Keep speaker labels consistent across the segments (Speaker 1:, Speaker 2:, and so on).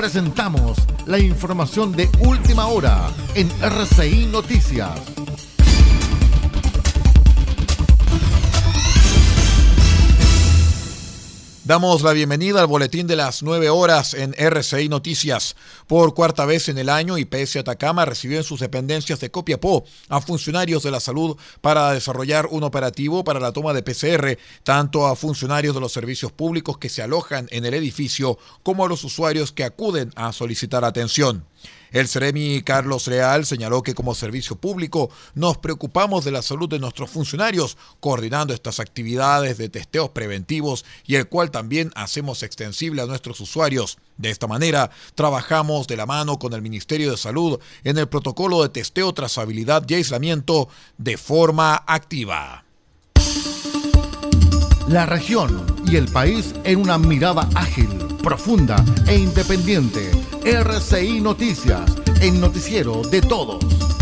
Speaker 1: presentamos la información de última hora en RCI Noticias.
Speaker 2: Damos la bienvenida al boletín de las 9 horas en RCI Noticias. Por cuarta vez en el año, IPS Atacama recibió en sus dependencias de Copiapó a funcionarios de la salud para desarrollar un operativo para la toma de PCR, tanto a funcionarios de los servicios públicos que se alojan en el edificio como a los usuarios que acuden a solicitar atención. El Ceremi Carlos Real señaló que como servicio público nos preocupamos de la salud de nuestros funcionarios, coordinando estas actividades de testeos preventivos y el cual también hacemos extensible a nuestros usuarios. De esta manera, trabajamos de la mano con el Ministerio de Salud en el protocolo de testeo, trazabilidad y aislamiento de forma activa.
Speaker 1: La región y el país en una mirada ágil, profunda e independiente. RCI Noticias, el noticiero de todos.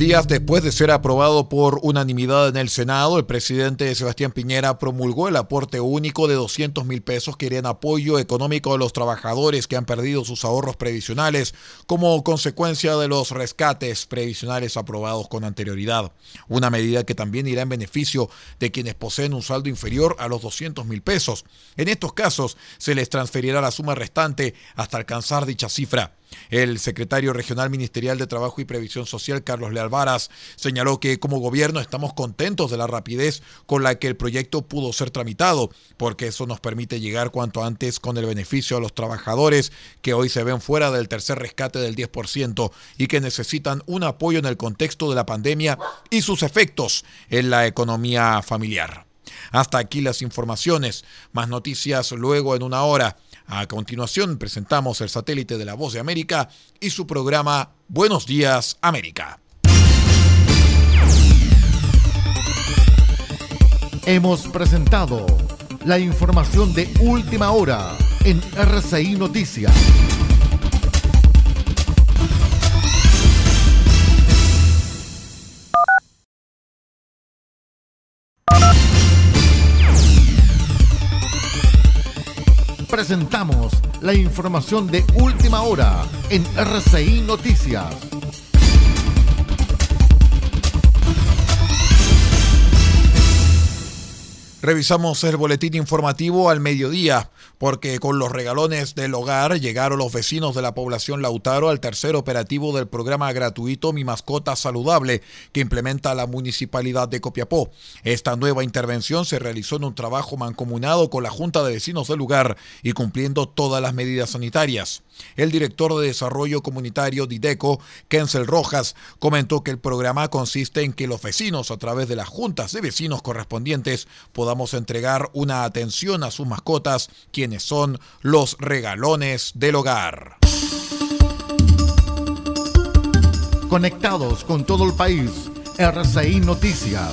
Speaker 2: Días después de ser aprobado por unanimidad en el Senado, el presidente Sebastián Piñera promulgó el aporte único de 200 mil pesos que irían apoyo económico a los trabajadores que han perdido sus ahorros previsionales como consecuencia de los rescates previsionales aprobados con anterioridad. Una medida que también irá en beneficio de quienes poseen un saldo inferior a los 200 mil pesos. En estos casos, se les transferirá la suma restante hasta alcanzar dicha cifra. El secretario regional ministerial de Trabajo y Previsión Social, Carlos Leal Varas, señaló que como gobierno estamos contentos de la rapidez con la que el proyecto pudo ser tramitado, porque eso nos permite llegar cuanto antes con el beneficio a los trabajadores que hoy se ven fuera del tercer rescate del 10% y que necesitan un apoyo en el contexto de la pandemia y sus efectos en la economía familiar. Hasta aquí las informaciones. Más noticias luego en una hora. A continuación presentamos el satélite de la Voz de América y su programa Buenos Días América.
Speaker 1: Hemos presentado la información de última hora en RCI Noticias. Presentamos la información de última hora en RCI Noticias.
Speaker 2: Revisamos el boletín informativo al mediodía, porque con los regalones del hogar llegaron los vecinos de la población Lautaro al tercer operativo del programa gratuito Mi Mascota Saludable que implementa la municipalidad de Copiapó. Esta nueva intervención se realizó en un trabajo mancomunado con la Junta de Vecinos del lugar y cumpliendo todas las medidas sanitarias. El director de Desarrollo Comunitario Dideco, Kensel Rojas, comentó que el programa consiste en que los vecinos, a través de las juntas de vecinos correspondientes, podamos entregar una atención a sus mascotas, quienes son los regalones del hogar.
Speaker 1: Conectados con todo el país, RCI Noticias.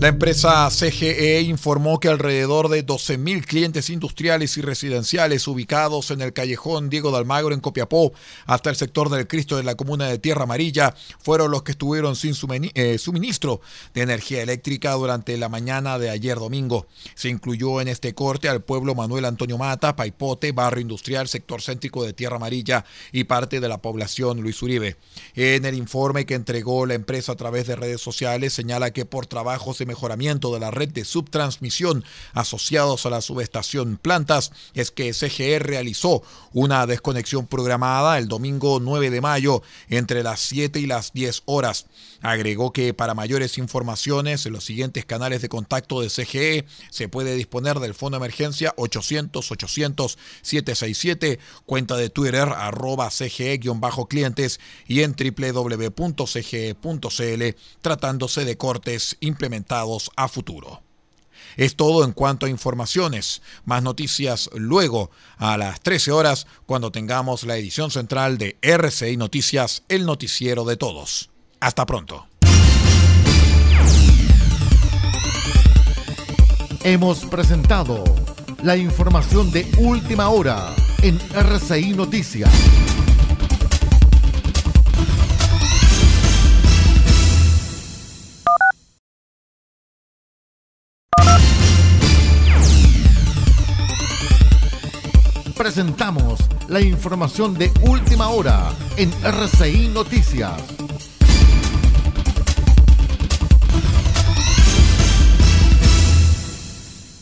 Speaker 2: La empresa CGE informó que alrededor de 12.000 clientes industriales y residenciales ubicados en el callejón Diego de Almagro en Copiapó hasta el sector del Cristo de la comuna de Tierra Amarilla fueron los que estuvieron sin eh, suministro de energía eléctrica durante la mañana de ayer domingo. Se incluyó en este corte al pueblo Manuel Antonio Mata, Paipote, barrio industrial, sector céntrico de Tierra Amarilla y parte de la población Luis Uribe. En el informe que entregó la empresa a través de redes sociales señala que por trabajos de mejoramiento de la red de subtransmisión asociados a la subestación Plantas es que CGE realizó una desconexión programada el domingo 9 de mayo entre las 7 y las 10 horas. Agregó que para mayores informaciones en los siguientes canales de contacto de CGE se puede disponer del Fondo Emergencia 800-800-767, cuenta de Twitter arroba CGE-clientes y en www.cge.cl tratándose de cortes implementados a futuro. Es todo en cuanto a informaciones. Más noticias luego a las 13 horas cuando tengamos la edición central de RCI Noticias, el noticiero de todos. Hasta pronto.
Speaker 1: Hemos presentado la información de última hora en RCI Noticias. Presentamos la información de última hora en RCI Noticias.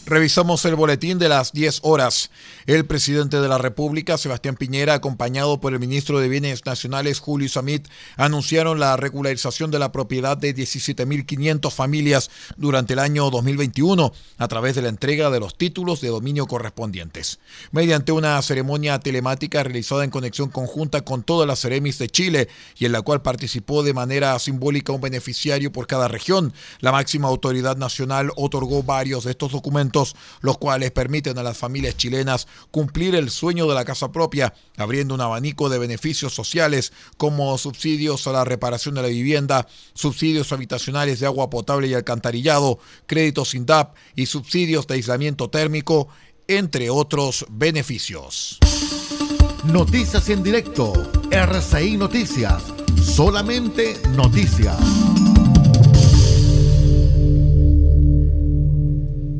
Speaker 2: Revisamos el boletín de las 10 horas. El presidente de la República, Sebastián Piñera, acompañado por el ministro de Bienes Nacionales, Julio Samit, anunciaron la regularización de la propiedad de 17.500 familias durante el año 2021 a través de la entrega de los títulos de dominio correspondientes. Mediante una ceremonia telemática realizada en conexión conjunta con todas las Ceremis de Chile y en la cual participó de manera simbólica un beneficiario por cada región, la máxima autoridad nacional otorgó varios de estos documentos los cuales permiten a las familias chilenas cumplir el sueño de la casa propia, abriendo un abanico de beneficios sociales como subsidios a la reparación de la vivienda, subsidios habitacionales de agua potable y alcantarillado, créditos SINDAP y subsidios de aislamiento térmico, entre otros beneficios.
Speaker 1: Noticias en directo, RCI Noticias, solamente noticias.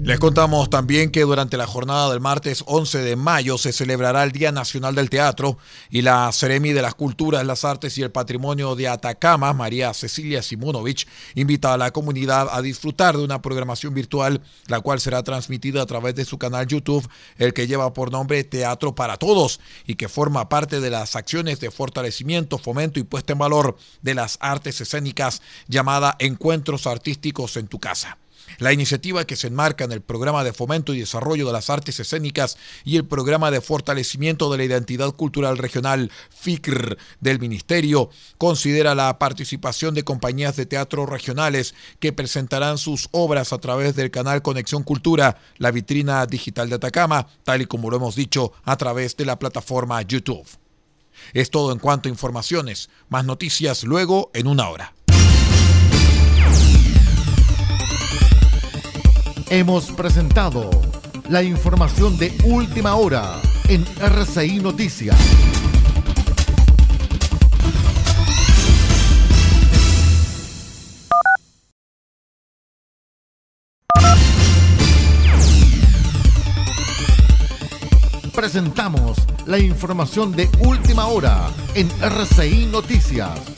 Speaker 2: Les contamos también que durante la jornada del martes 11 de mayo se celebrará el Día Nacional del Teatro y la Ceremi de las Culturas, las Artes y el Patrimonio de Atacama, María Cecilia Simonovich, invita a la comunidad a disfrutar de una programación virtual, la cual será transmitida a través de su canal YouTube, el que lleva por nombre Teatro para Todos y que forma parte de las acciones de fortalecimiento, fomento y puesta en valor de las artes escénicas llamada Encuentros Artísticos en tu Casa. La iniciativa que se enmarca en el Programa de Fomento y Desarrollo de las Artes Escénicas y el Programa de Fortalecimiento de la Identidad Cultural Regional FICR del Ministerio considera la participación de compañías de teatro regionales que presentarán sus obras a través del canal Conexión Cultura, la vitrina digital de Atacama, tal y como lo hemos dicho a través de la plataforma YouTube. Es todo en cuanto a informaciones. Más noticias luego en una hora.
Speaker 1: Hemos presentado la información de última hora en RCI Noticias. Presentamos la información de última hora en RCI Noticias.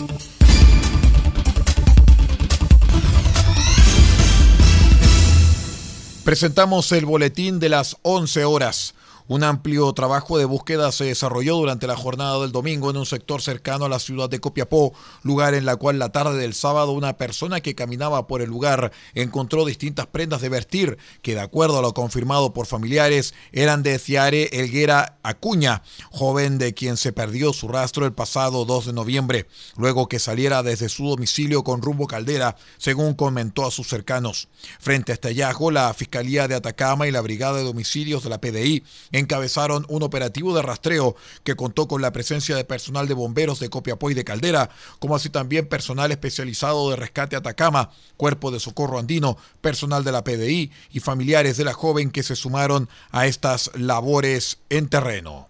Speaker 2: Presentamos el boletín de las 11 horas. Un amplio trabajo de búsqueda se desarrolló durante la jornada del domingo en un sector cercano a la ciudad de Copiapó, lugar en la cual la tarde del sábado una persona que caminaba por el lugar encontró distintas prendas de vestir que de acuerdo a lo confirmado por familiares eran de Ciare Elguera Acuña, joven de quien se perdió su rastro el pasado 2 de noviembre, luego que saliera desde su domicilio con rumbo Caldera, según comentó a sus cercanos. Frente a este hallazgo, la Fiscalía de Atacama y la Brigada de Domicilios de la PDI encabezaron un operativo de rastreo que contó con la presencia de personal de bomberos de Copiapó y de Caldera, como así también personal especializado de rescate Atacama, cuerpo de socorro andino, personal de la PDI y familiares de la joven que se sumaron a estas labores en terreno.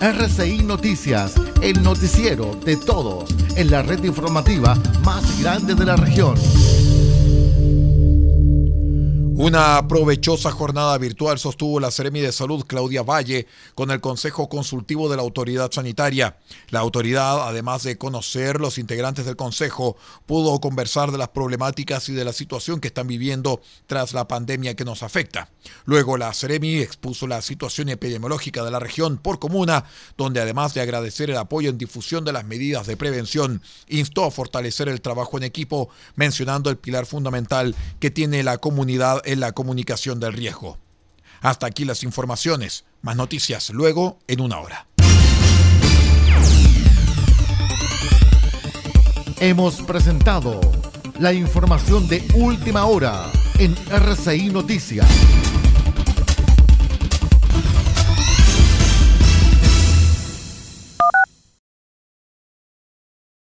Speaker 1: RCI Noticias, el noticiero de todos, en la red informativa más grande de la región.
Speaker 2: Una provechosa jornada virtual sostuvo la Seremi de Salud Claudia Valle con el Consejo Consultivo de la Autoridad Sanitaria. La autoridad, además de conocer los integrantes del Consejo, pudo conversar de las problemáticas y de la situación que están viviendo tras la pandemia que nos afecta. Luego la Seremi expuso la situación epidemiológica de la región por comuna, donde además de agradecer el apoyo en difusión de las medidas de prevención, instó a fortalecer el trabajo en equipo, mencionando el pilar fundamental que tiene la comunidad en la comunicación del riesgo. Hasta aquí las informaciones. Más noticias luego en una hora.
Speaker 1: Hemos presentado la información de última hora en RCI Noticias.